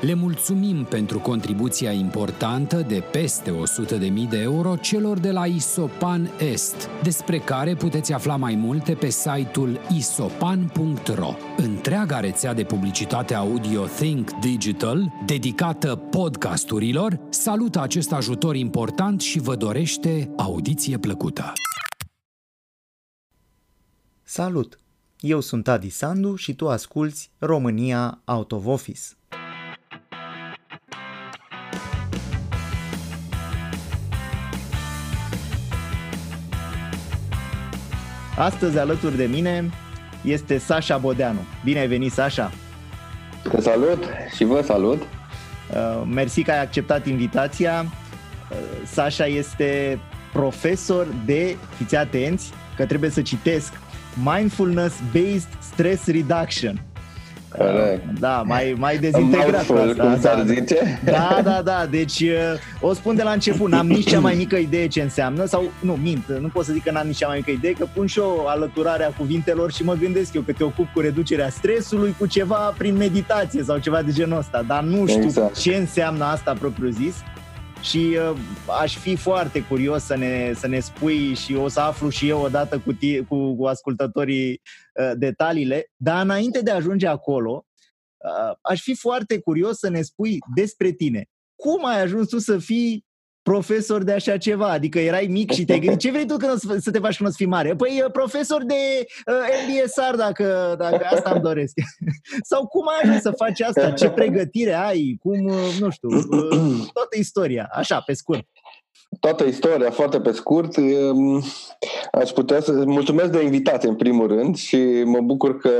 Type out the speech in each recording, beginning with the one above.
Le mulțumim pentru contribuția importantă de peste 100.000 de euro celor de la Isopan Est, despre care puteți afla mai multe pe site-ul isopan.ro. Întreaga rețea de publicitate audio Think Digital, dedicată podcasturilor, salută acest ajutor important și vă dorește audiție plăcută. Salut! Eu sunt Adi Sandu și tu asculți România Out of Office. Astăzi alături de mine este Sasha Bodeanu. Bine ai venit, Sasha! Te salut și vă salut! Uh, mersi că ai acceptat invitația. Uh, Sasha este profesor de, fiți atenți, că trebuie să citesc, Mindfulness-Based Stress Reduction. Corect. Da, mai, mai dezintegrat Mouthful, asta. cum da, s-ar da. zice. Da, da, da, deci uh, o spun de la început, n-am nici cea mai mică idee ce înseamnă, sau nu, mint, nu pot să zic că n-am nici cea mai mică idee, că pun și o alăturare a cuvintelor și mă gândesc eu că te ocup cu reducerea stresului, cu ceva prin meditație sau ceva de genul ăsta, dar nu știu Exact. ce înseamnă asta propriu zis și uh, aș fi foarte curios să ne, să ne spui și o să aflu și eu odată cu, tie, cu, cu ascultătorii uh, detaliile, dar înainte de a ajunge acolo, uh, aș fi foarte curios să ne spui despre tine. Cum ai ajuns tu să fii profesor de așa ceva? Adică erai mic și te-ai gândit, ce vrei tu când o să, să te faci când o să fii mare? Păi uh, profesor de uh, MBSR dacă, dacă asta îmi doresc. Sau cum ai ajuns să faci asta? Ce pregătire ai? Cum, uh, nu știu, uh, toată istoria, așa, pe scurt. Toată istoria, foarte pe scurt. um, Aș putea să mulțumesc de invitație în primul rând și mă bucur că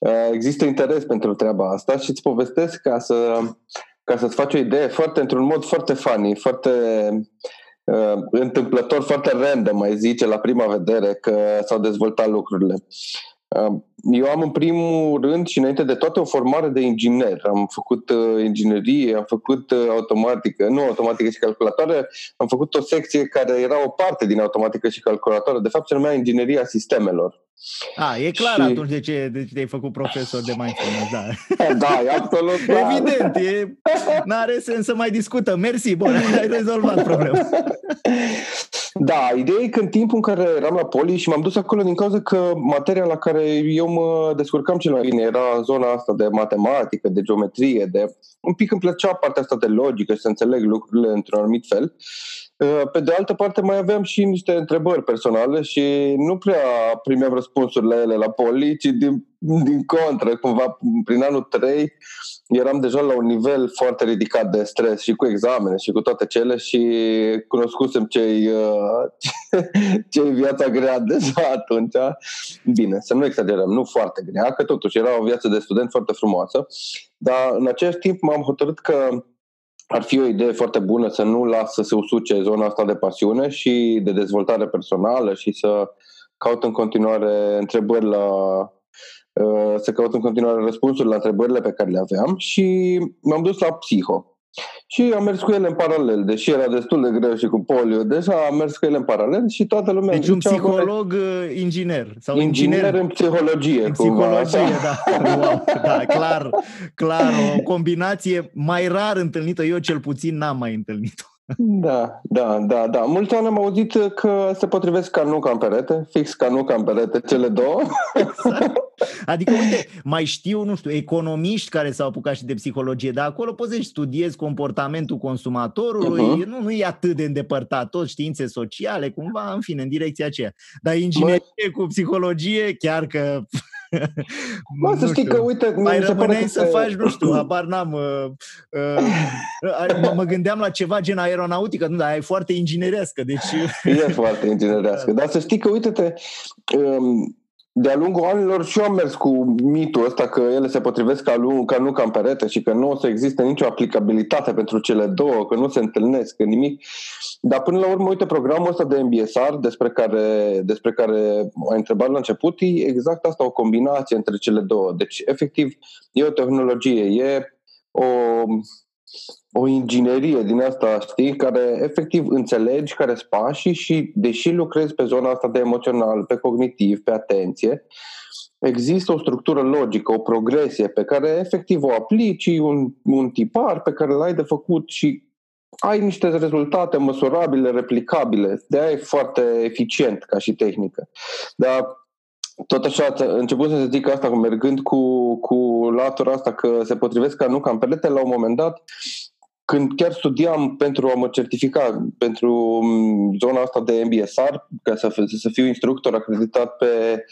uh, există interes pentru treaba asta și îți povestesc ca să ca să-ți faci o idee foarte într-un mod foarte funny, foarte uh, întâmplător, foarte random, mai zice la prima vedere că s-au dezvoltat lucrurile. Uh, eu am în primul rând și înainte de toate o formare de inginer. Am făcut uh, inginerie, am făcut uh, automatică, nu automatică și calculatoare, am făcut o secție care era o parte din automatică și calculatoare. De fapt se numea ingineria sistemelor. A, e clar Și- atunci de ce, de ce te-ai făcut profesor de mindfulness, da. Da, e absolut clar. Evident, e, n-are sens să mai discutăm. Mersi, bun, ai rezolvat problema. Da, ideea e că în timpul în care eram la poli și m-am dus acolo din cauza că materia la care eu mă descurcam cel mai bine era zona asta de matematică, de geometrie, de un pic îmi plăcea partea asta de logică și să înțeleg lucrurile într-un anumit fel. Uh, Pe de altă parte mai aveam și niște întrebări personale și nu prea primeam răspunsuri la ele la poli, ci din, din contră, cumva prin anul 3 eram deja la un nivel foarte ridicat de stres și cu examene și cu toate cele și cunoscusem ce-i, uh, ce-i viața grea deja atunci. Bine, să nu exagerăm, nu foarte grea, că totuși era o viață de student foarte frumoasă, dar în același timp m-am hotărât că ar fi o idee foarte bună să nu las să se usuce zona asta de pasiune și de dezvoltare personală și să caut în continuare întrebări la uh, să caut în continuare răspunsuri la întrebările pe care le aveam și m-am dus la psiho. Și am mers cu ele în paralel, deși era destul de greu și cu polio, deja am mers cu ele în paralel și toată lumea Deci un zicea, "Bă, psiholog uh, inginer. Sau inginer, inginer în psihologie. în cumva, psihologie, așa. da. Wow, da, clar, clar, o combinație mai rar întâlnită, eu cel puțin n-am mai întâlnit-o. Da, da, da, da. Mulți ani am auzit că se potrivesc ca nu ca în perete, fix ca nu ca în perete, cele două. Adică, uite, mai știu, nu știu, economiști care s-au apucat și de psihologie, dar acolo poți să studiezi comportamentul consumatorului, Mhm. nu, nu e atât de îndepărtat, tot științe sociale, cumva, în fine, în direcția aceea. Dar inginerie cu psihologie, chiar că... Mă, să nu știi știu, că, uite, mai mi se pare rămâneai că să se- faci, nu știu, habar n-am. Uh, uh, mă, mă gândeam la ceva gen aeronautică, nu, dar e foarte inginerească, deci... E foarte inginerească. Dar să știi că, uite-te, um, de-a lungul anilor și eu am mers cu mitul ăsta că ele se potrivesc ca, lu- ca nu ca în perete și că nu o să existe nicio aplicabilitate pentru cele două, că nu se întâlnesc, că nimic. Dar până la urmă, uite, programul ăsta de MBSR despre care, despre care ai întrebat la început, e exact asta, o combinație între cele două. Deci, efectiv, e o tehnologie, e o, o inginerie din asta, știi, care efectiv înțelegi care sunt pașii și deși lucrezi pe zona asta de emoțional, pe cognitiv, pe atenție, există o structură logică, o progresie pe care efectiv o aplici, un, un tipar pe care l-ai de făcut și ai niște rezultate măsurabile, replicabile. De aia e foarte eficient ca și tehnică. Dar tot așa, început să zic asta, mergând cu, cu latura asta, că se potrivesc ca nu ca în perete, la un moment dat, când chiar studiam pentru a mă certifica pentru mm, zona asta de MBSR, ca să, să fiu instructor acreditat pe,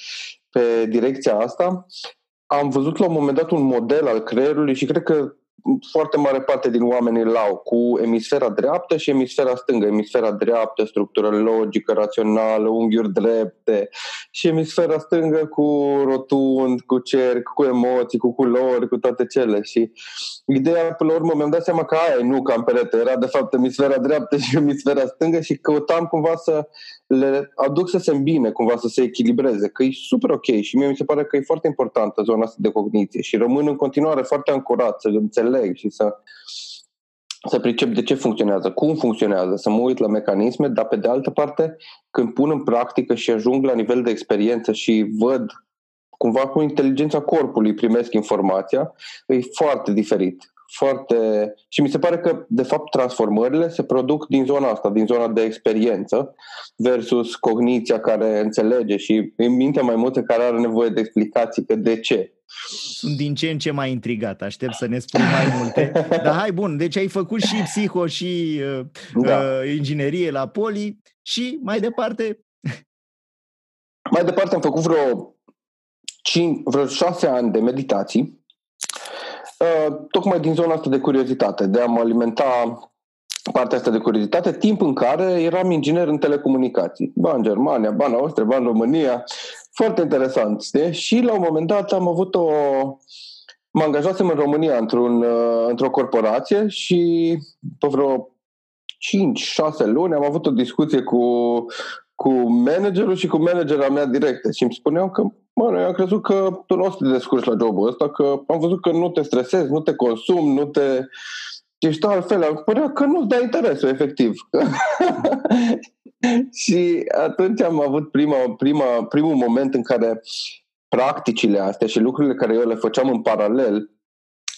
pe direcția asta, am văzut la un moment dat un model al creierului și cred că foarte mare parte din oameni îl au cu emisfera dreaptă și emisfera stângă. Emisfera dreaptă, structură logică, rațională, unghiuri drepte și emisfera stângă cu rotund, cu cerc, cu emoții, cu culori, cu toate cele. Și ideea, până la urmă, mi-am dat seama că aia e nu ca în perete, era de fapt emisfera dreaptă și emisfera stângă și căutam cumva să le aduc să se îmbine, cumva să se echilibreze, că e super ok și mie mi se pare că e foarte importantă zona asta de cogniție și rămân în continuare foarte ancorat să înțeleg și să să pricep de ce funcționează, cum funcționează, să mă uit la mecanisme, dar pe de altă parte, când pun în practică și ajung la nivel de experiență și văd cumva cu inteligența corpului primesc informația, e foarte diferit foarte... Și mi se pare că, de fapt, transformările se produc din zona asta, din zona de experiență, versus cogniția care înțelege și în mintea mai multă care are nevoie de explicații că de ce. Sunt din ce în ce mai intrigat, aștept să ne spui mai multe. Dar hai, bun, deci ai făcut și psiho și uh, da. uh, inginerie la Poli și mai departe... Mai departe am făcut vreo, 5, vreo șase ani de meditații Uh, tocmai din zona asta de curiozitate, de a mă alimenta partea asta de curiozitate, timp în care eram inginer în telecomunicații. Ba în Germania, ba în Austria, ba în România. Foarte interesant, știi? Și la un moment dat am avut o... Mă angajasem în România într-un, uh, într-o corporație și pe vreo 5-6 luni am avut o discuție cu, cu managerul și cu managera mea directă și îmi spuneau că Mă, eu am crezut că tu nu o să te descurci la jobul ăsta, că am văzut că nu te stresezi, nu te consumi, nu te... Ești altfel. Am părea că nu-ți dai interesul, efectiv. și atunci am avut prima, prima, primul moment în care practicile astea și lucrurile care eu le făceam în paralel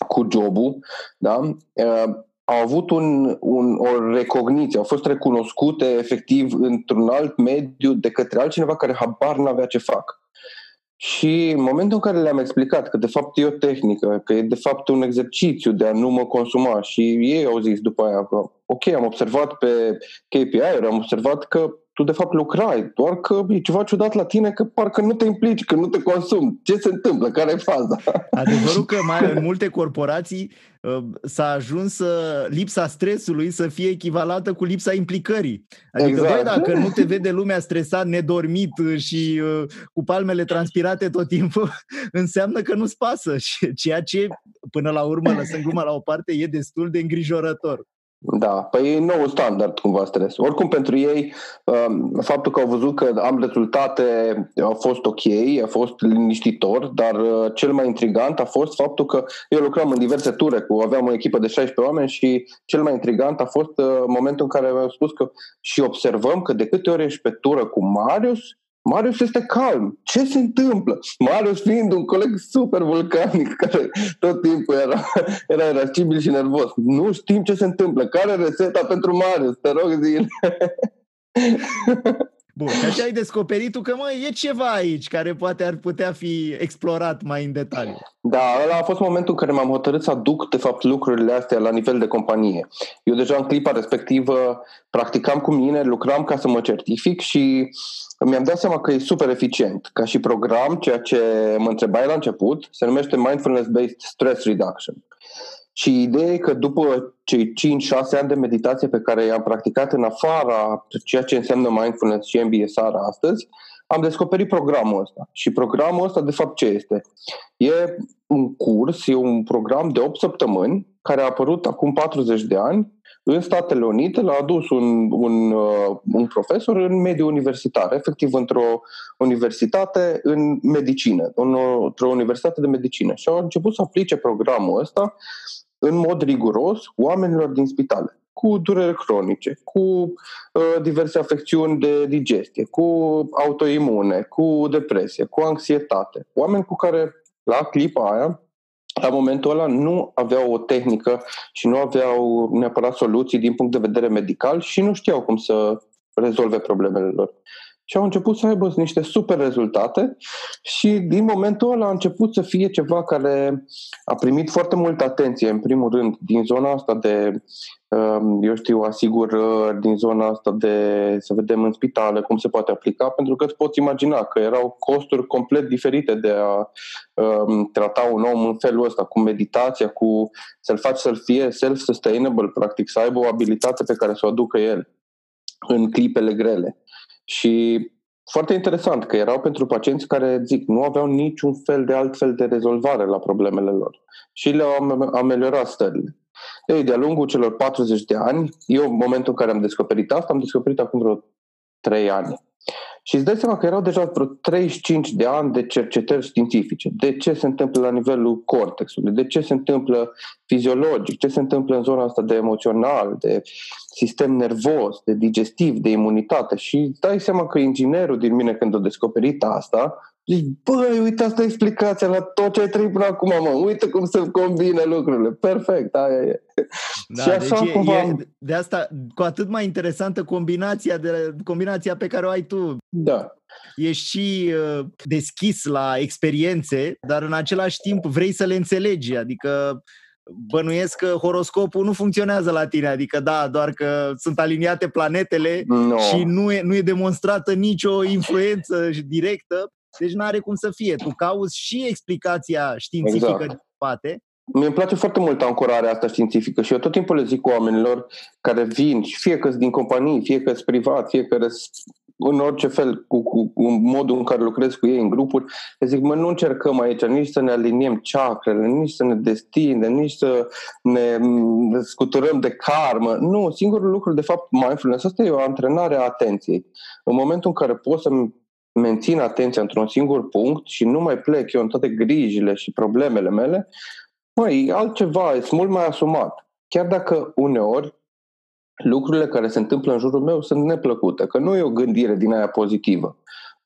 cu jobul, da, uh, au avut un, un, o recogniție, au fost recunoscute efectiv într-un alt mediu de către altcineva care habar n-avea ce fac. Și în momentul în care le-am explicat că de fapt e o tehnică, că e de fapt un exercițiu de a nu mă consuma și ei au zis după aia că ok, am observat pe KPI-uri, am observat că tu de fapt lucrai, doar că e ceva ciudat la tine că parcă nu te implici, că nu te consumi. Ce se întâmplă? Care e faza? Adevărul că mai în multe corporații uh, s-a ajuns să lipsa stresului să fie echivalată cu lipsa implicării. Adică, exact. băi, dacă nu te vede lumea stresat, nedormit și uh, cu palmele transpirate tot timpul, înseamnă că nu-ți pasă. Ceea ce, până la urmă, lăsând gluma la o parte, e destul de îngrijorător. Da, păi e nou standard cumva stres. Oricum pentru ei, um, faptul că au văzut că am rezultate a fost ok, a fost liniștitor, dar uh, cel mai intrigant a fost faptul că eu lucram în diverse ture, cu aveam o echipă de 16 oameni și cel mai intrigant a fost uh, momentul în care mi-au spus că și observăm că de câte ori ești pe tură cu Marius, Marius este calm. Ce se întâmplă? Marius fiind un coleg super vulcanic care tot timpul era, era irascibil și nervos. Nu știm ce se întâmplă. Care rețeta pentru Marius? Te rog, zile. Bun, și așa ai descoperit tu că, mă, e ceva aici care poate ar putea fi explorat mai în detaliu. Da, ăla a fost momentul în care m-am hotărât să aduc, de fapt, lucrurile astea la nivel de companie. Eu deja în clipa respectivă practicam cu mine, lucram ca să mă certific și mi-am dat seama că e super eficient. Ca și program, ceea ce mă întrebai la început, se numește Mindfulness-Based Stress Reduction. Și ideea e că după cei 5-6 ani de meditație pe care i-am practicat în afara ceea ce înseamnă mindfulness și MBSR astăzi, am descoperit programul ăsta. Și programul ăsta, de fapt, ce este? E un curs, e un program de 8 săptămâni care a apărut acum 40 de ani în Statele Unite l-a adus un, un, uh, un profesor în mediul universitar, efectiv într-o universitate în medicină, într-o universitate de medicină. Și au început să aplice programul ăsta în mod riguros oamenilor din spitale cu dureri cronice, cu uh, diverse afecțiuni de digestie, cu autoimune, cu depresie, cu anxietate. Oameni cu care la clipa aia la momentul ăla nu aveau o tehnică și nu aveau neapărat soluții din punct de vedere medical și nu știau cum să rezolve problemele lor. Și au început să aibă niște super rezultate și din momentul ăla a început să fie ceva care a primit foarte multă atenție, în primul rând, din zona asta de Ehm, eu știu, asigurări din zona asta de să vedem în spitale cum se poate aplica, pentru că îți poți imagina că erau costuri complet diferite de a um, trata un om în felul ăsta, cu meditația, cu să-l faci să-l fie self-sustainable, practic, să aibă o abilitate pe care să o aducă el în clipele grele. Și foarte interesant că erau pentru pacienți care, zic, nu aveau niciun fel de alt fel de rezolvare la problemele lor și le-au ameliorat stările. Ei, de-a lungul celor 40 de ani, eu în momentul în care am descoperit asta, am descoperit acum vreo 3 ani. Și îți dai seama că erau deja vreo 35 de ani de cercetări științifice. De ce se întâmplă la nivelul cortexului, de ce se întâmplă fiziologic, ce se întâmplă în zona asta de emoțional, de sistem nervos, de digestiv, de imunitate. Și îți dai seama că inginerul din mine când a descoperit asta, Zici, băi, uite, asta e explicația la tot ce ai trăit până acum, mă. Uite cum se combine lucrurile. Perfect, aia e. Da, și așa deci cumva... e, de asta, cu atât mai interesantă combinația, de, combinația pe care o ai tu. Da. Ești și uh, deschis la experiențe, dar în același timp vrei să le înțelegi. Adică bănuiesc că horoscopul nu funcționează la tine, adică da, doar că sunt aliniate planetele no. și nu e, nu e demonstrată nicio influență directă, deci nu are cum să fie. Tu cauți și explicația științifică exact. din spate. Mi îmi place foarte mult ancorarea asta științifică și eu tot timpul le zic oamenilor care vin, fie că din companii, fie că privat, fie că în orice fel, cu, cu, cu modul în care lucrez cu ei în grupuri, le zic, mă, nu încercăm aici nici să ne aliniem ceacrele, nici să ne destindem, nici să ne scuturăm de karmă. Nu, singurul lucru, de fapt, mindfulness, asta e o antrenare a atenției. În momentul în care poți să-mi mențin atenția într-un singur punct și nu mai plec eu în toate grijile și problemele mele, mai altceva, e mult mai asumat. Chiar dacă uneori lucrurile care se întâmplă în jurul meu sunt neplăcute, că nu e o gândire din aia pozitivă.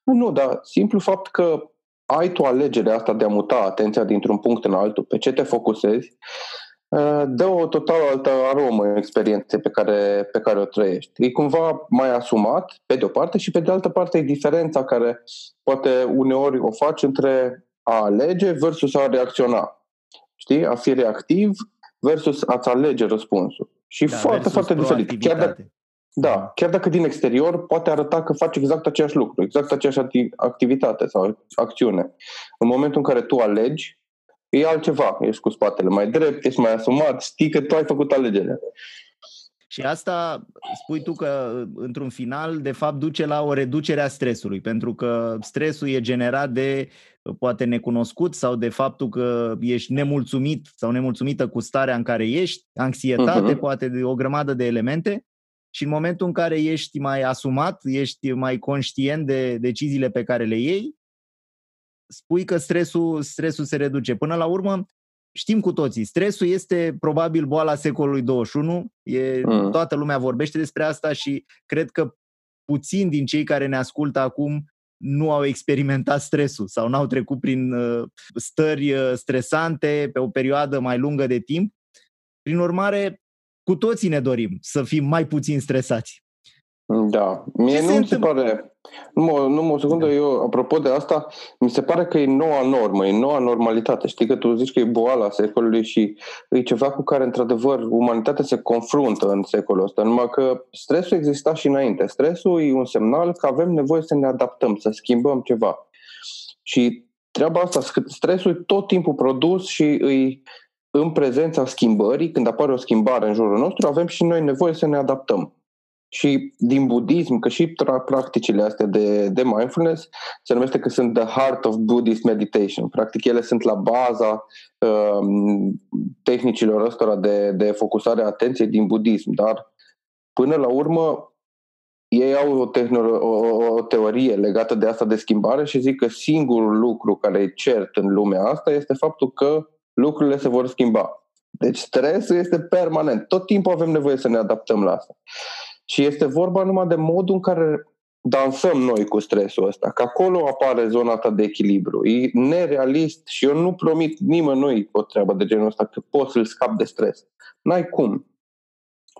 Nu, dar simplu fapt că ai tu alegerea asta de a muta atenția dintr-un punct în altul, pe ce te focusezi, Uh, dă o total altă aromă experienței pe care, pe care o trăiești. E cumva mai asumat, pe de o parte, și pe de altă parte e diferența care poate uneori o faci între a alege versus a reacționa. Știi? A fi reactiv versus a-ți alege răspunsul. Și da, foarte, foarte diferit. Chiar dacă, da, chiar dacă din exterior poate arăta că faci exact același lucru, exact aceeași activitate sau acțiune. În momentul în care tu alegi, e altceva. Ești cu spatele mai drept, ești mai asumat, știi că tu ai făcut alegerea. Și asta spui tu că, într-un final, de fapt, duce la o reducere a stresului, pentru că stresul e generat de poate necunoscut sau de faptul că ești nemulțumit sau nemulțumită cu starea în care ești, anxietate, uh-huh. poate de o grămadă de elemente. Și în momentul în care ești mai asumat, ești mai conștient de deciziile pe care le iei, spui că stresul, stresul se reduce. Până la urmă, știm cu toții, stresul este probabil boala secolului 21, e, mm. toată lumea vorbește despre asta și cred că puțin din cei care ne ascultă acum nu au experimentat stresul sau n-au trecut prin uh, stări uh, stresante pe o perioadă mai lungă de timp. Prin urmare, cu toții ne dorim să fim mai puțin stresați. Da, mie Ce nu mi se pare... Nu, nu o secundă, eu, apropo de asta, mi se pare că e noua normă, e noua normalitate. Știi că tu zici că e boala secolului și e ceva cu care, într-adevăr, umanitatea se confruntă în secolul ăsta, numai că stresul exista și înainte. Stresul e un semnal că avem nevoie să ne adaptăm, să schimbăm ceva. Și treaba asta, stresul e tot timpul produs și îi în prezența schimbării, când apare o schimbare în jurul nostru, avem și noi nevoie să ne adaptăm. Și din budism, că și practicile astea de, de mindfulness se numește că sunt the heart of Buddhist meditation. Practic ele sunt la baza um, tehnicilor ăstora de, de focusare a atenției din budism, dar până la urmă ei au o, tehnolo- o, o teorie legată de asta de schimbare și zic că singurul lucru care e cert în lumea asta este faptul că lucrurile se vor schimba. Deci stresul este permanent. Tot timpul avem nevoie să ne adaptăm la asta. Și este vorba numai de modul în care dansăm noi cu stresul ăsta, că acolo apare zona ta de echilibru. E nerealist și eu nu promit nimănui o treabă de genul ăsta că poți să-l scap de stres. N-ai cum.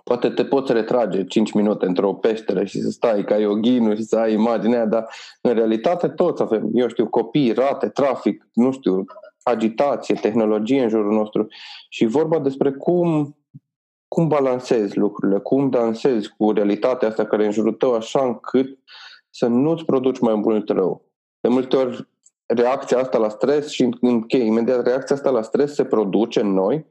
Poate te poți retrage 5 minute într-o peșteră și să stai ca ioginul și să ai imaginea, dar în realitate toți avem, eu știu, copii, rate, trafic, nu știu, agitație, tehnologie în jurul nostru și vorba despre cum cum balancezi lucrurile, cum dansezi cu realitatea asta care e în jurul tău așa încât să nu-ți produci mai mult rău. De multe ori reacția asta la stres și închei, imediat reacția asta la stres se produce în noi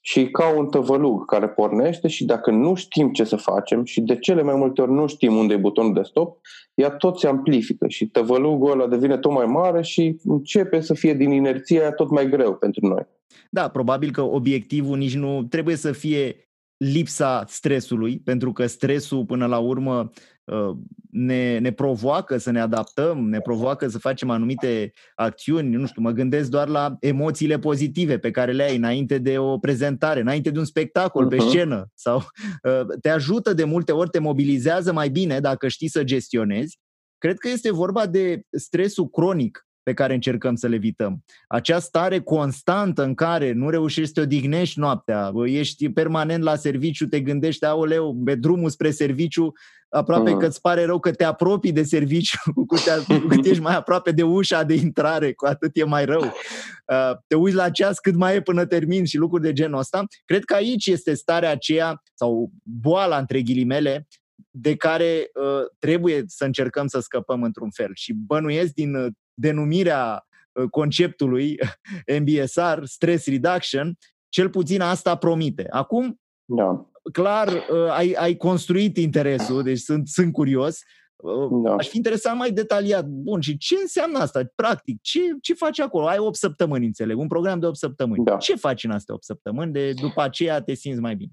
și ca un tăvălug care pornește și dacă nu știm ce să facem și de cele mai multe ori nu știm unde e butonul de stop, ea tot se amplifică și tăvălugul ăla devine tot mai mare și începe să fie din inerția tot mai greu pentru noi. Da, probabil că obiectivul nici nu trebuie să fie lipsa stresului, pentru că stresul până la urmă uh, ne, ne provoacă să ne adaptăm, ne provoacă să facem anumite acțiuni. Nu știu, mă gândesc doar la emoțiile pozitive pe care le ai înainte de o prezentare, înainte de un spectacol uh-huh. pe scenă sau uh, te ajută de multe ori, te mobilizează mai bine dacă știi să gestionezi. Cred că este vorba de stresul cronic pe care încercăm să le evităm. Acea stare constantă în care nu reușești să te odihnești noaptea, ești permanent la serviciu, te gândești, aoleu, pe drumul spre serviciu, aproape uh. că îți pare rău că te apropii de serviciu, cu cât, cu cât ești mai aproape de ușa de intrare, cu atât e mai rău. Uh, te uiți la ceas cât mai e până termin și lucruri de genul ăsta. Cred că aici este starea aceea, sau boala între ghilimele, de care uh, trebuie să încercăm să scăpăm într-un fel. Și bănuiesc din uh, denumirea uh, conceptului MBSR, Stress Reduction, cel puțin asta promite. Acum, da. clar, uh, ai, ai construit interesul, deci sunt, sunt curios. Uh, da. Aș fi interesat mai detaliat. Bun, și ce înseamnă asta? Practic, ce, ce faci acolo? Ai 8 săptămâni, înțeleg, un program de 8 săptămâni. Da. Ce faci în astea 8 săptămâni? De după aceea te simți mai bine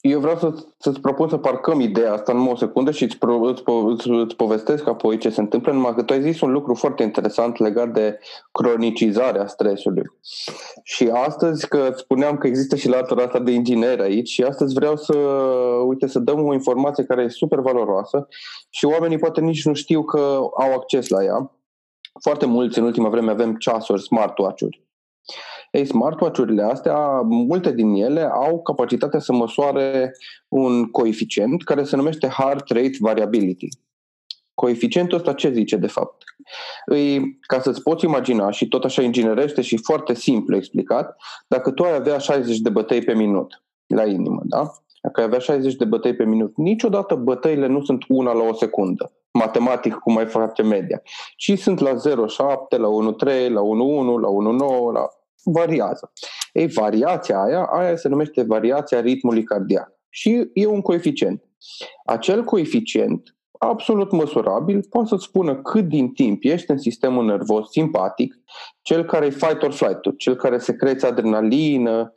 eu vreau să, să-ți propun să parcăm ideea asta în o secundă și îți, îți, îți, îți povestesc apoi ce se întâmplă, numai că tu ai zis un lucru foarte interesant legat de cronicizarea stresului. Și astăzi, că spuneam că există și latura asta de inginer aici și astăzi vreau să, uite, să dăm o informație care e super valoroasă și oamenii poate nici nu știu că au acces la ea. Foarte mulți în ultima vreme avem ceasuri, smartwatch-uri. Ei, smartwatch-urile astea, multe din ele au capacitatea să măsoare un coeficient care se numește Heart Rate Variability. Coeficientul ăsta ce zice de fapt? Îi, ca să-ți poți imagina și tot așa inginerește și foarte simplu explicat, dacă tu ai avea 60 de bătăi pe minut la inimă, da? Dacă ai avea 60 de bătăi pe minut, niciodată bătăile nu sunt una la o secundă, matematic cum mai face media, ci sunt la 0,7, la 1,3, la 1,1, la 1,9, la variază. Ei, variația aia, aia se numește variația ritmului cardiac și e un coeficient. Acel coeficient absolut măsurabil poate să-ți spună cât din timp ești în sistemul nervos simpatic, cel care e fight or flight, cel care secreți adrenalină,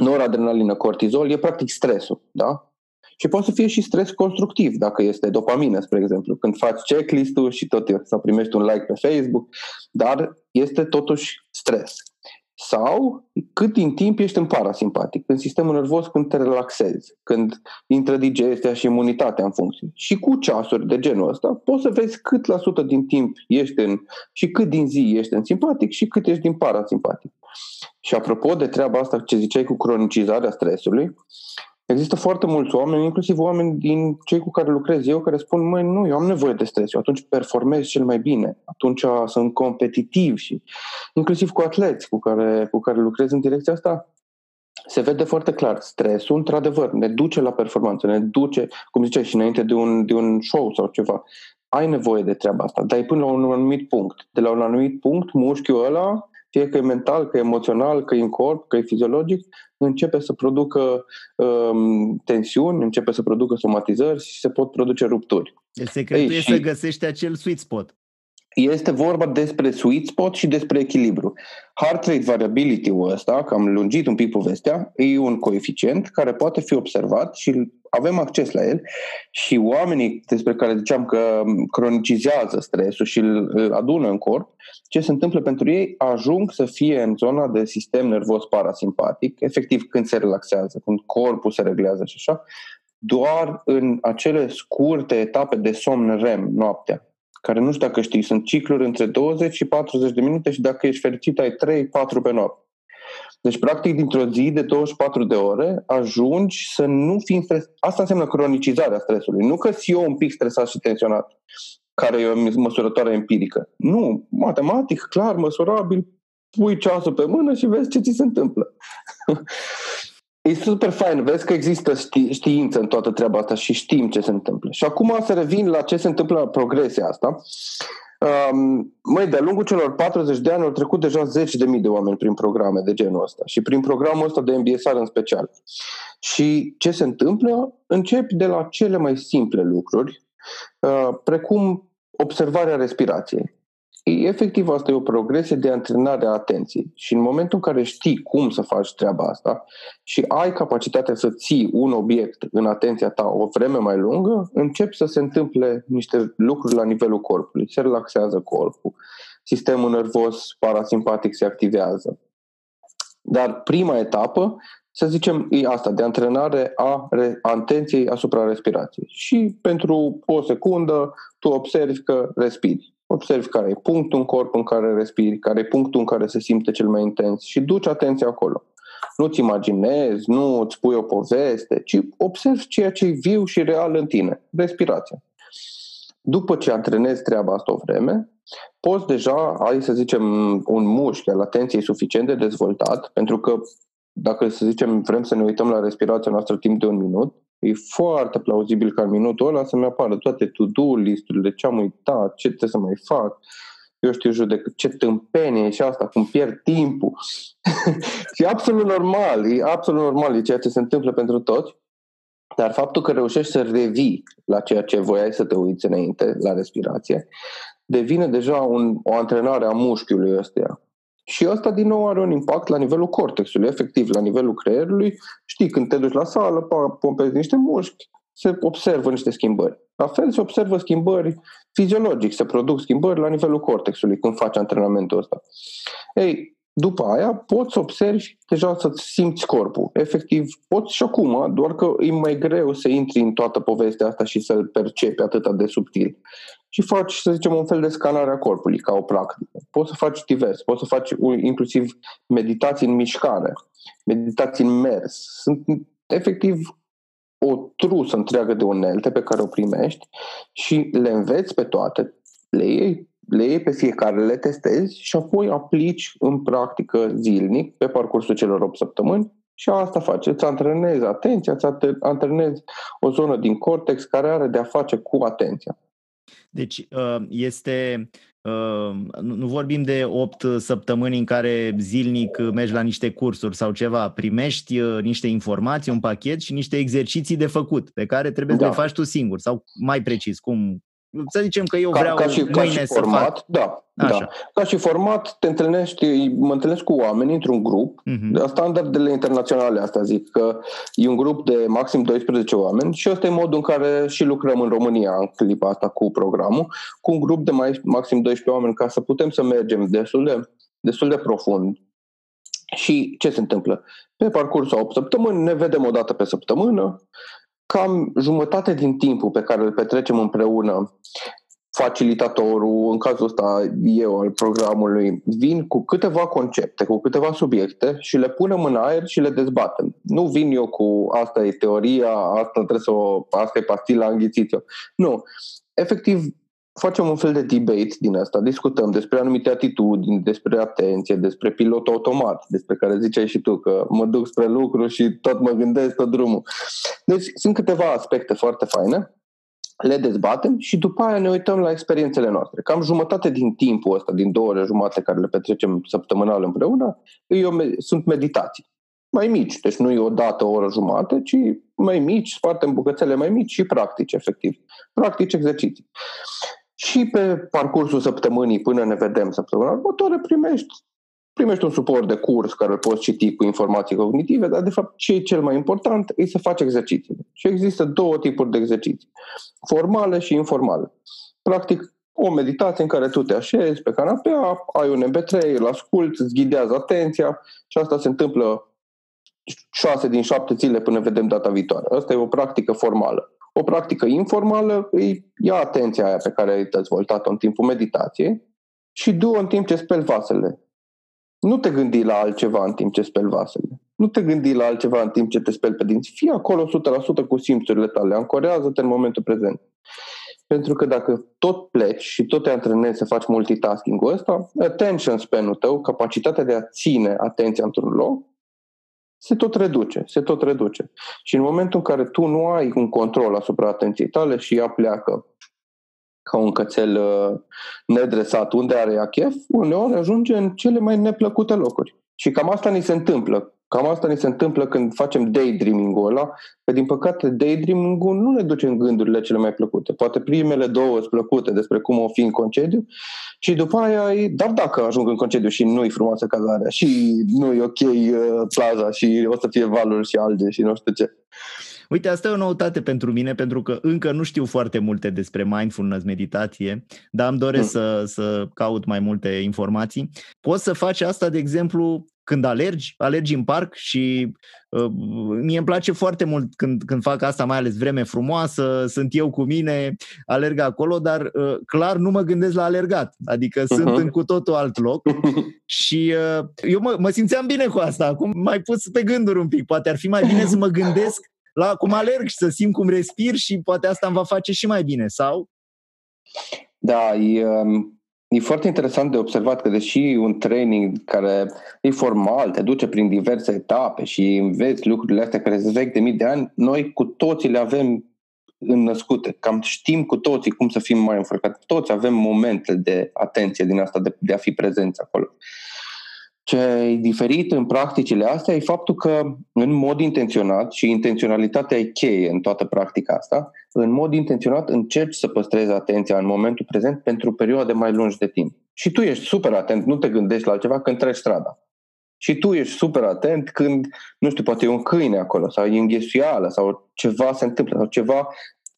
noradrenalină, cortizol, e practic stresul, da? Și poate să fie și stres constructiv, dacă este dopamină, spre exemplu, când faci checklist-ul și tot sau primești un like pe Facebook, dar este totuși stres. Sau cât din timp ești în parasimpatic, în sistemul nervos când te relaxezi, când intră digestia și imunitatea în funcție. Și cu ceasuri de genul ăsta poți să vezi cât la sută din timp ești în, și cât din zi ești în simpatic și cât ești din parasimpatic. Și apropo de treaba asta ce ziceai cu cronicizarea stresului, Există foarte mulți oameni, inclusiv oameni din cei cu care lucrez eu, care spun, măi, nu, eu am nevoie de stres, eu atunci performez cel mai bine, atunci sunt competitiv și inclusiv cu atleți cu care, cu care lucrez în direcția asta, se vede foarte clar, stresul, într-adevăr, ne duce la performanță, ne duce, cum ziceai, și înainte de un, de un show sau ceva. Ai nevoie de treaba asta, dar e până la un anumit punct. De la un anumit punct, mușchiul ăla fie că e mental, că e emoțional, că e în corp, că e fiziologic, începe să producă um, tensiuni, începe să producă somatizări și se pot produce rupturi. Secretul Ei, e să găsești acel sweet spot. Este vorba despre sweet spot și despre echilibru. Heart rate variability-ul ăsta, că am lungit un pic povestea, e un coeficient care poate fi observat și avem acces la el și oamenii despre care ziceam că cronicizează stresul și îl adună în corp, ce se întâmplă pentru ei, ajung să fie în zona de sistem nervos parasimpatic, efectiv când se relaxează, când corpul se reglează și așa, doar în acele scurte etape de somn REM noaptea, care nu știu dacă știi, sunt cicluri între 20 și 40 de minute și dacă ești fericit ai 3-4 pe noapte. Deci, practic, dintr-o zi de 24 de ore, ajungi să nu fii stres. Asta înseamnă cronicizarea stresului. Nu că si eu un pic stresat și tensionat, care e o măsurătoare empirică. Nu, matematic, clar, măsurabil, pui ceasul pe mână și vezi ce ți se întâmplă. e super fain, vezi că există ști, știință în toată treaba asta și știm ce se întâmplă. Și acum să revin la ce se întâmplă la progresia asta. Um, măi, de-a lungul celor 40 de ani au trecut deja 10 de mii de oameni prin programe de genul ăsta și prin programul ăsta de MBSR în special. Și ce se întâmplă? Începi de la cele mai simple lucruri, uh, precum observarea respirației. Efectiv, asta e o progresie de antrenare a atenției. Și în momentul în care știi cum să faci treaba asta și ai capacitatea să ții un obiect în atenția ta o vreme mai lungă, începi să se întâmple niște lucruri la nivelul corpului. Se relaxează corpul, sistemul nervos parasimpatic se activează. Dar prima etapă, să zicem, e asta, de antrenare a atenției asupra respirației. Și pentru o secundă tu observi că respiri Observi care e punctul în corp în care respiri, care e punctul în care se simte cel mai intens și duci atenția acolo. Nu-ți imaginezi, nu îți pui o poveste, ci observi ceea ce e viu și real în tine, respirația. După ce antrenezi treaba asta o vreme, poți deja, ai să zicem, un mușchi al atenției suficient de dezvoltat, pentru că dacă să zicem vrem să ne uităm la respirația noastră timp de un minut, E foarte plauzibil ca în minutul ăla să-mi apară toate to-do listurile, ce am uitat, ce trebuie să mai fac, eu știu, judec, ce tâmpenie și asta, cum pierd timpul. și e absolut normal, e absolut normal, e ceea ce se întâmplă pentru toți. Dar faptul că reușești să revii la ceea ce voiai să te uiți înainte, la respirație, devine deja un, o antrenare a mușchiului ăsta. Și asta din nou are un impact la nivelul cortexului, efectiv, la nivelul creierului. Știi, când te duci la sală, pompezi niște mușchi, se observă niște schimbări. La fel se observă schimbări fiziologic, se produc schimbări la nivelul cortexului când faci antrenamentul ăsta. Ei, după aia poți să observi deja să-ți simți corpul. Efectiv, poți și acum, doar că e mai greu să intri în toată povestea asta și să-l percepi atât de subtil și faci, să zicem, un fel de scanare a corpului ca o practică. Poți să faci divers, poți să faci inclusiv meditații în mișcare, meditații în mers. Sunt efectiv o trusă întreagă de unelte pe care o primești și le înveți pe toate, le iei, le iei pe fiecare, le testezi și apoi aplici în practică zilnic pe parcursul celor 8 săptămâni și asta face, îți antrenezi atenția, îți antrenezi o zonă din cortex care are de a face cu atenția. Deci uh, este, uh, nu vorbim de 8 săptămâni în care zilnic mergi la niște cursuri sau ceva, primești uh, niște informații, un pachet și niște exerciții de făcut pe care trebuie da. să le faci tu singur sau mai precis, cum, să zicem că eu vreau ca, ca și, mâine ca și format, să fac... Da, Așa. da. Ca și format, te întâlnești, mă întâlnesc cu oameni într-un grup, uh-huh. standardele internaționale, asta zic, că e un grup de maxim 12 oameni și ăsta e modul în care și lucrăm în România în clipa asta cu programul, cu un grup de mai, maxim 12 oameni ca să putem să mergem destul de, destul de profund. Și ce se întâmplă? Pe parcursul 8 săptămâni ne vedem o dată pe săptămână, cam jumătate din timpul pe care îl petrecem împreună, facilitatorul, în cazul ăsta eu al programului, vin cu câteva concepte, cu câteva subiecte și le punem în aer și le dezbatem. Nu vin eu cu asta e teoria, asta trebuie să o, asta e pastila înghițit eu. Nu. Efectiv, facem un fel de debate din asta, discutăm despre anumite atitudini, despre atenție, despre pilot automat, despre care ziceai și tu că mă duc spre lucru și tot mă gândesc tot drumul. Deci sunt câteva aspecte foarte faine, le dezbatem și după aia ne uităm la experiențele noastre. Cam jumătate din timpul ăsta, din două ore jumate care le petrecem săptămânal împreună, eu, sunt meditații. Mai mici, deci nu e o dată, o oră jumate, ci mai mici, sparte în bucățele mai mici și practici, efectiv. Practici exerciții. Și pe parcursul săptămânii, până ne vedem săptămâna următoare, primești primești un suport de curs care îl poți citi cu informații cognitive, dar de fapt ce e cel mai important e să faci exerciții. Și există două tipuri de exerciții, formale și informale. Practic, o meditație în care tu te așezi pe canapea, ai un MP3, îl asculti, îți ghidează atenția și asta se întâmplă șase din șapte zile până vedem data viitoare. Asta e o practică formală. O practică informală îi ia atenția aia pe care ai dezvoltat-o în timpul meditației și du în timp ce speli vasele. Nu te gândi la altceva în timp ce speli vasele. Nu te gândi la altceva în timp ce te speli pe dinți. Fii acolo 100% cu simțurile tale. Ancorează-te în momentul prezent. Pentru că dacă tot pleci și tot te antrenezi să faci multitasking-ul ăsta, attention span-ul tău, capacitatea de a ține atenția într-un loc, se tot reduce, se tot reduce. Și în momentul în care tu nu ai un control asupra atenției tale și ea pleacă ca un cățel uh, nedresat unde are ea chef, uneori ajunge în cele mai neplăcute locuri. Și cam asta ni se întâmplă. Cam asta ni se întâmplă când facem daydreaming-ul ăla, că din păcate daydreaming-ul nu ne duce în gândurile cele mai plăcute. Poate primele două sunt plăcute despre cum o fi în concediu și după aia, e, dar dacă ajung în concediu și nu-i frumoasă cazarea și nu-i ok uh, plaza și o să fie valuri și alge și nu știu ce. Uite, asta e o noutate pentru mine, pentru că încă nu știu foarte multe despre mindfulness, meditație, dar îmi doresc mm. să, să caut mai multe informații. Poți să faci asta, de exemplu, când alergi, alergi în parc și uh, mie îmi place foarte mult când, când fac asta, mai ales vreme frumoasă, sunt eu cu mine, alerg acolo, dar uh, clar nu mă gândesc la alergat, adică uh-huh. sunt în cu totul alt loc. Și uh, eu mă, mă simțeam bine cu asta, acum mai pus pe gânduri un pic, poate ar fi mai bine să mă gândesc la cum alerg și să simt cum respir și poate asta îmi va face și mai bine, sau? Da, e, um, e foarte interesant de observat că deși un training care e formal, te duce prin diverse etape și înveți lucrurile astea care se vechi de mii de ani, noi cu toții le avem înnăscute. Cam știm cu toții cum să fim mai înfărcați. Toți avem momente de atenție din asta, de, de a fi prezenți acolo. Ce e diferit în practicile astea e faptul că în mod intenționat, și intenționalitatea e cheie în toată practica asta, în mod intenționat încerci să păstrezi atenția în momentul prezent pentru perioade mai lungi de timp. Și tu ești super atent, nu te gândești la altceva când treci strada. Și tu ești super atent când, nu știu, poate e un câine acolo sau e înghesuială sau ceva se întâmplă sau ceva,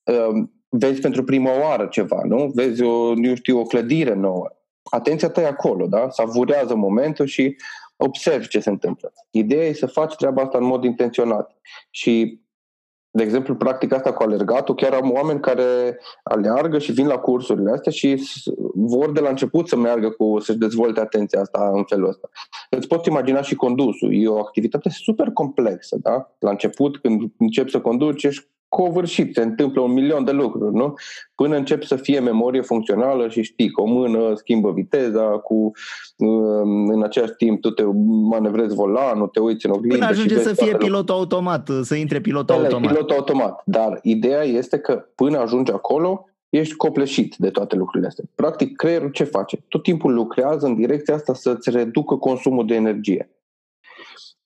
uh, vezi pentru prima oară ceva, nu? Vezi o, nu știu, o clădire nouă atenția ta e acolo, da? Savurează momentul și observi ce se întâmplă. Ideea e să faci treaba asta în mod intenționat. Și, de exemplu, practica asta cu alergatul, chiar am oameni care aleargă și vin la cursurile astea și vor de la început să meargă cu, să-și dezvolte atenția asta în felul ăsta. Îți poți imagina și condusul. E o activitate super complexă, da? La început, când începi să conduci, ești covârșit, se întâmplă un milion de lucruri, nu? Până încep să fie memorie funcțională și știi că o mână schimbă viteza, cu um, în același timp tu te manevrezi volanul, te uiți în oglindă. Până ajunge să fie pilot automat, să intre pilot automat. Pilot automat, dar ideea este că până ajungi acolo, ești copleșit de toate lucrurile astea. Practic, creierul ce face? Tot timpul lucrează în direcția asta să-ți reducă consumul de energie.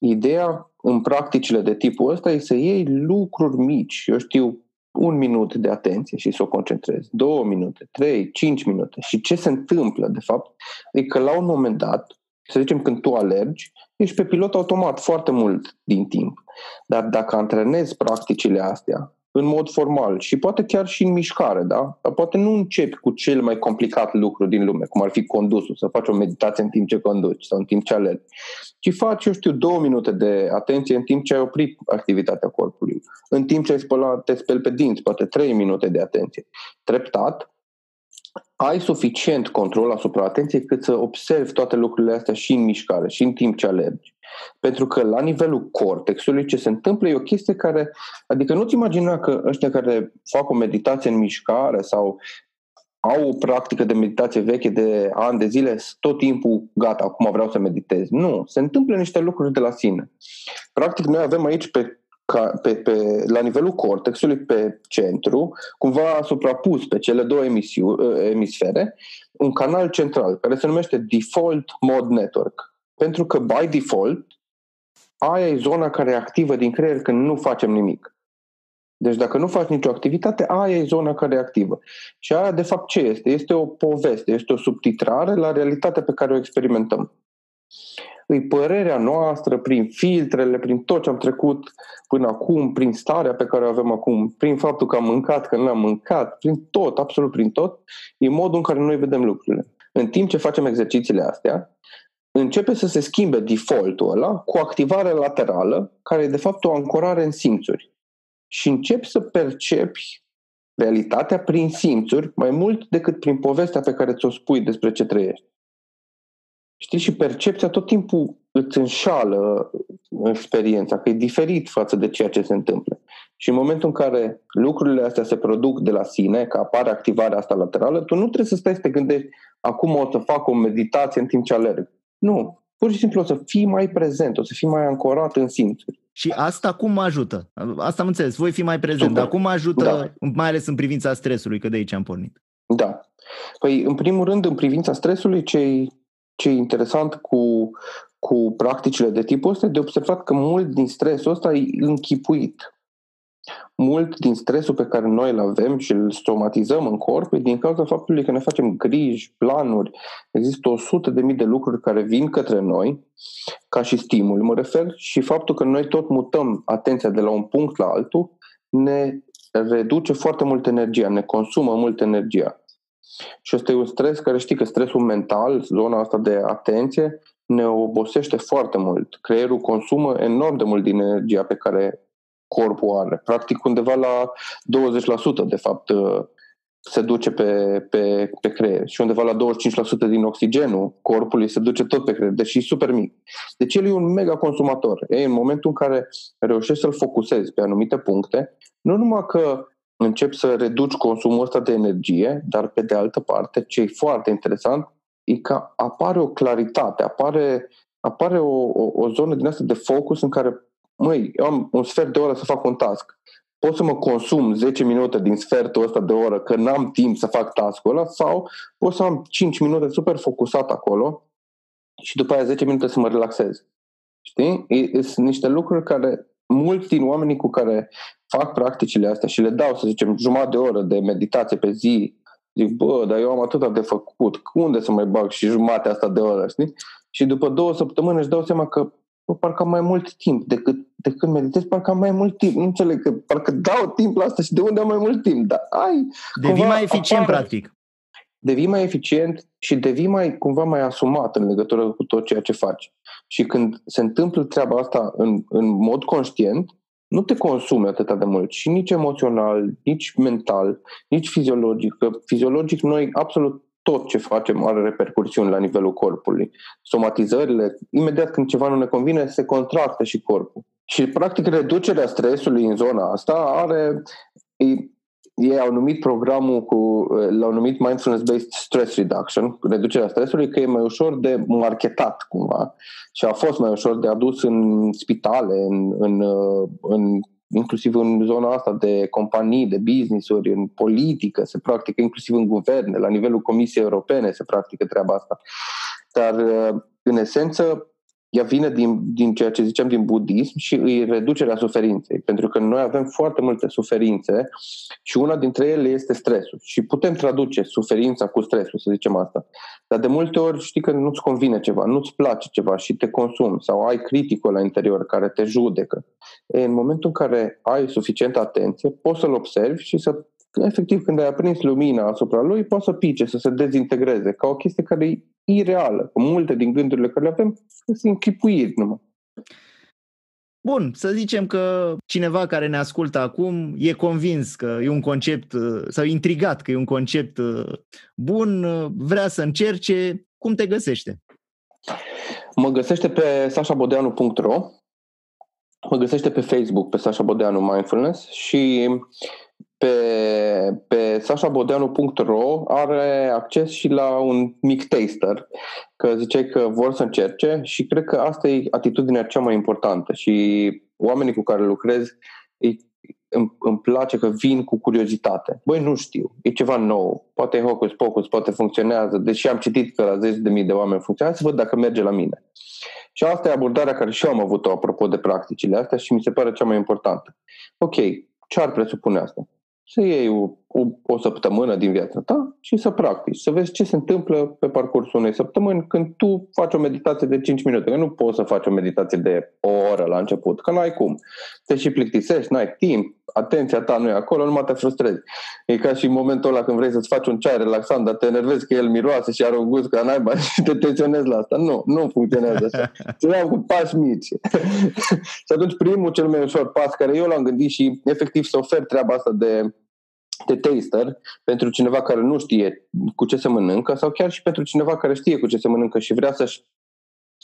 Ideea în practicile de tipul ăsta e să iei lucruri mici. Eu știu, un minut de atenție și să o concentrezi, două minute, trei, cinci minute. Și ce se întâmplă, de fapt, e că la un moment dat, să zicem când tu alergi, ești pe pilot automat foarte mult din timp. Dar dacă antrenezi practicile astea în mod formal și poate chiar și în mișcare, da? Dar poate nu începi cu cel mai complicat lucru din lume, cum ar fi condusul, să faci o meditație în timp ce conduci sau în timp ce alergi, ci faci, eu știu, două minute de atenție în timp ce ai oprit activitatea corpului, în timp ce ai spălat, te speli pe dinți, poate trei minute de atenție. Treptat, ai suficient control asupra atenției cât să observi toate lucrurile astea și în mișcare, și în timp ce alergi. Pentru că la nivelul cortexului ce se întâmplă e o chestie care, adică nu-ți imagina că ăștia care fac o meditație în mișcare sau au o practică de meditație veche de ani de zile, tot timpul gata, acum vreau să meditez. Nu, se întâmplă niște lucruri de la sine. Practic noi avem aici pe ca, pe, pe, la nivelul cortexului, pe centru, cumva suprapus pe cele două emisiu, emisfere, un canal central care se numește Default Mode Network. Pentru că, by default, aia e zona care e activă din creier când nu facem nimic. Deci dacă nu faci nicio activitate, aia e zona care e activă. Și aia, de fapt, ce este? Este o poveste, este o subtitrare la realitatea pe care o experimentăm. Îi părerea noastră prin filtrele, prin tot ce am trecut până acum, prin starea pe care o avem acum, prin faptul că am mâncat, că nu am mâncat, prin tot, absolut prin tot, e modul în care noi vedem lucrurile. În timp ce facem exercițiile astea, începe să se schimbe defaultul ăla cu activare laterală, care e de fapt o ancorare în simțuri. Și începi să percepi realitatea prin simțuri mai mult decât prin povestea pe care ți-o spui despre ce trăiești. Știi, și percepția tot timpul îți înșală experiența, că e diferit față de ceea ce se întâmplă. Și în momentul în care lucrurile astea se produc de la sine, că apare activarea asta laterală, tu nu trebuie să stai să te gândești acum o să fac o meditație în timp ce alerg. Nu. Pur și simplu o să fii mai prezent, o să fii mai ancorat în simțuri. Și asta cum mă ajută? Asta am înțeles, voi fi mai prezent, Super. dar cum mă ajută, da. mai ales în privința stresului, că de aici am pornit? Da. Păi, în primul rând, în privința stresului, ce ce e interesant cu, cu practicile de tipul ăsta de observat că mult din stresul ăsta e închipuit. Mult din stresul pe care noi îl avem și îl somatizăm în corp e din cauza faptului că ne facem griji, planuri. Există o sută de mii de lucruri care vin către noi ca și stimul. Mă refer și faptul că noi tot mutăm atenția de la un punct la altul ne reduce foarte mult energia, ne consumă mult energia. Și ăsta e un stres care știi că stresul mental, zona asta de atenție, ne obosește foarte mult. Creierul consumă enorm de mult din energia pe care corpul are. Practic undeva la 20% de fapt se duce pe, pe, pe creier și undeva la 25% din oxigenul corpului se duce tot pe creier, deși e super mic. Deci el e un mega consumator. Ei, în momentul în care reușești să-l focusezi pe anumite puncte, nu numai că începi să reduci consumul ăsta de energie, dar pe de altă parte, ce e foarte interesant, e că apare o claritate, apare, apare o, o, o zonă din asta de focus în care, măi, eu am un sfert de oră să fac un task. Pot să mă consum 10 minute din sfertul ăsta de oră că n-am timp să fac task-ul ăla sau pot să am 5 minute super focusat acolo și după aia 10 minute să mă relaxez. Știi? Sunt niște lucruri care mulți din oamenii cu care fac practicile astea și le dau, să zicem, jumătate de oră de meditație pe zi, zic, bă, dar eu am atâta de făcut, unde să mai bag și jumătatea asta de oră, știi? Și după două săptămâni își dau seama că bă, parcă am mai mult timp decât, decât meditez, parcă am mai mult timp. Nu înțeleg că parcă dau timp la asta și de unde am mai mult timp, dar ai... Devii mai eficient, apare, practic. Devii mai eficient și devii mai, cumva mai asumat în legătură cu tot ceea ce faci. Și când se întâmplă treaba asta în, în mod conștient, nu te consume atât de mult și nici emoțional, nici mental, nici fiziologic. Că fiziologic noi absolut tot ce facem are repercursiuni la nivelul corpului. Somatizările, imediat când ceva nu ne convine, se contractă și corpul. Și, practic, reducerea stresului în zona asta are ei au numit programul cu, l-au numit Mindfulness-Based Stress Reduction, reducerea stresului, că e mai ușor de marketat cumva și a fost mai ușor de adus în spitale, în, în, în inclusiv în zona asta de companii, de business-uri, în politică, se practică inclusiv în guverne, la nivelul Comisiei Europene se practică treaba asta. Dar, în esență, ea vine din, din ceea ce ziceam din budism și îi reducerea suferinței. Pentru că noi avem foarte multe suferințe și una dintre ele este stresul. Și putem traduce suferința cu stresul, să zicem asta. Dar de multe ori știi că nu-ți convine ceva, nu-ți place ceva și te consumi sau ai criticul la interior care te judecă. E, în momentul în care ai suficientă atenție, poți să-l observi și să efectiv când ai aprins lumina asupra lui, poate să pice, să se dezintegreze, ca o chestie care e ireală. Cu multe din gândurile care le avem sunt închipuiri numai. Bun, să zicem că cineva care ne ascultă acum e convins că e un concept, sau intrigat că e un concept bun, vrea să încerce, cum te găsește? Mă găsește pe sașabodeanu.ro Mă găsește pe Facebook, pe Sasha Bodeanu Mindfulness și pe, pe sashabodeanu.ro are acces și la un mic taster, că ziceai că vor să încerce și cred că asta e atitudinea cea mai importantă și oamenii cu care lucrez îi, îmi, îmi place că vin cu curiozitate. Băi, nu știu, e ceva nou, poate e hocus pocus, poate funcționează, deși am citit că la zeci de mii de oameni funcționează, să văd dacă merge la mine. Și asta e abordarea care și eu am avut-o apropo de practicile astea și mi se pare cea mai importantă. Ok, ce ar presupune asta? Să iei o, o, o săptămână din viața ta și să practici, să vezi ce se întâmplă pe parcursul unei săptămâni când tu faci o meditație de 5 minute. Că nu poți să faci o meditație de o oră la început, că n-ai cum. Te și plictisești, n-ai timp, atenția ta nu e acolo, numai te frustrezi. E ca și în momentul ăla când vrei să-ți faci un ceai relaxant, dar te enervezi că el miroase și are un gust ca naiba și te tensionezi la asta. Nu, nu funcționează așa. Se cu pași mici. și atunci primul cel mai ușor pas care eu l-am gândit și efectiv să ofer treaba asta de de taster pentru cineva care nu știe cu ce se mănâncă sau chiar și pentru cineva care știe cu ce se mănâncă și vrea să-și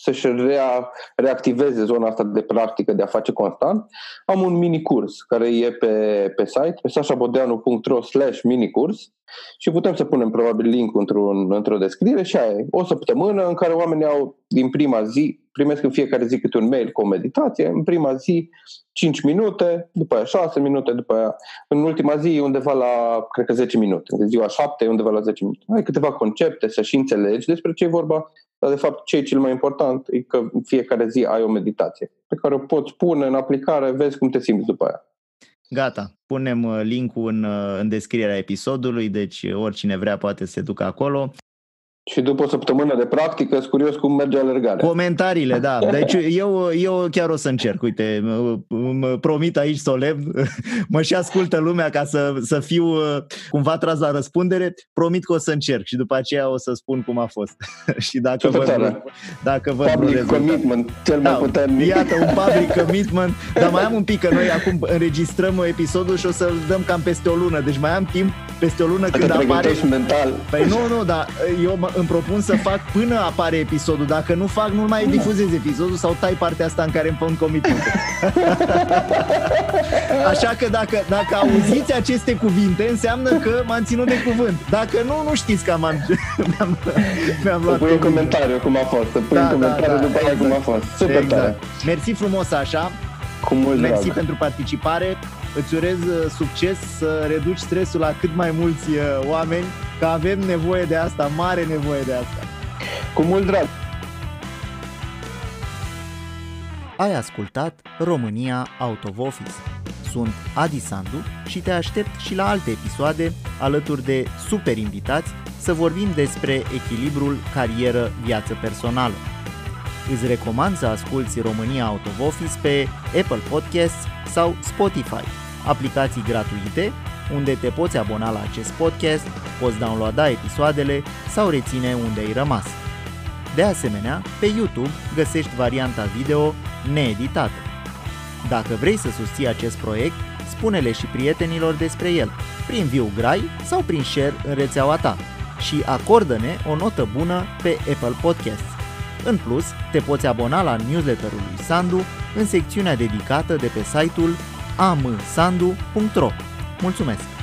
să-și rea, reactiveze zona asta de practică de a face constant, am un mini curs care e pe, pe site, pe sașabodeanu.ro slash minicurs și putem să punem probabil link într-un, într-o descriere și aia e o săptămână în care oamenii au din prima zi, primesc în fiecare zi câte un mail cu o meditație, în prima zi 5 minute, după aia 6 minute, după aia în ultima zi undeva la, cred că 10 minute, în ziua 7 undeva la 10 minute. Ai câteva concepte să și înțelegi despre ce e vorba, dar de fapt ce e cel mai important e că în fiecare zi ai o meditație pe care o poți pune în aplicare, vezi cum te simți după aia. Gata, punem uh, linkul în, uh, în descrierea episodului, deci oricine vrea poate să se ducă acolo. Și după o săptămână de practică, sunt curios cum merge alergarea. Comentariile, da. Deci eu, eu chiar o să încerc. Uite, mă promit aici solemn, mă și ascultă lumea ca să, să fiu uh, cumva tras la răspundere. Promit că o să încerc și după aceea o să spun cum a fost. și dacă vă văd, dacă văd public rezultat. commitment, cel mai da, puternic. Iată, un public commitment. Dar mai am un pic, că noi acum înregistrăm episodul și o să-l dăm cam peste o lună. Deci mai am timp peste o lună când apare... mental. Păi nu, nu, dar eu mă, îmi propun să fac până apare episodul. Dacă nu fac, nu mai difuzez episodul sau tai partea asta în care îmi pun commitment. Așa că dacă, dacă auziți aceste cuvinte, înseamnă că m-am ținut de cuvânt. Dacă nu, nu știți că am, mi-am, mi-am luat pui în comentariu cum a fost. Să pui da, în comentariu da, da, după exact. cum a fost. Super exact. tare. Mersi frumos așa. Cu mult Mersi drag. pentru participare. Îți urez uh, succes să reduci stresul la cât mai mulți uh, oameni, că avem nevoie de asta, mare nevoie de asta. Cu mult drag! Ai ascultat România Out of Office. Sunt Adi Sandu și te aștept și la alte episoade alături de super invitați să vorbim despre echilibrul carieră-viață personală. Îți recomand să asculti România Out of Office pe Apple Podcasts sau Spotify, aplicații gratuite unde te poți abona la acest podcast, poți downloada episoadele sau reține unde ai rămas. De asemenea, pe YouTube găsești varianta video needitată. Dacă vrei să susții acest proiect, spune-le și prietenilor despre el, prin viu grai sau prin share în rețeaua ta și acordă-ne o notă bună pe Apple Podcasts. În plus, te poți abona la newsletterul lui Sandu în secțiunea dedicată de pe site-ul amsandu.ro. Mulțumesc!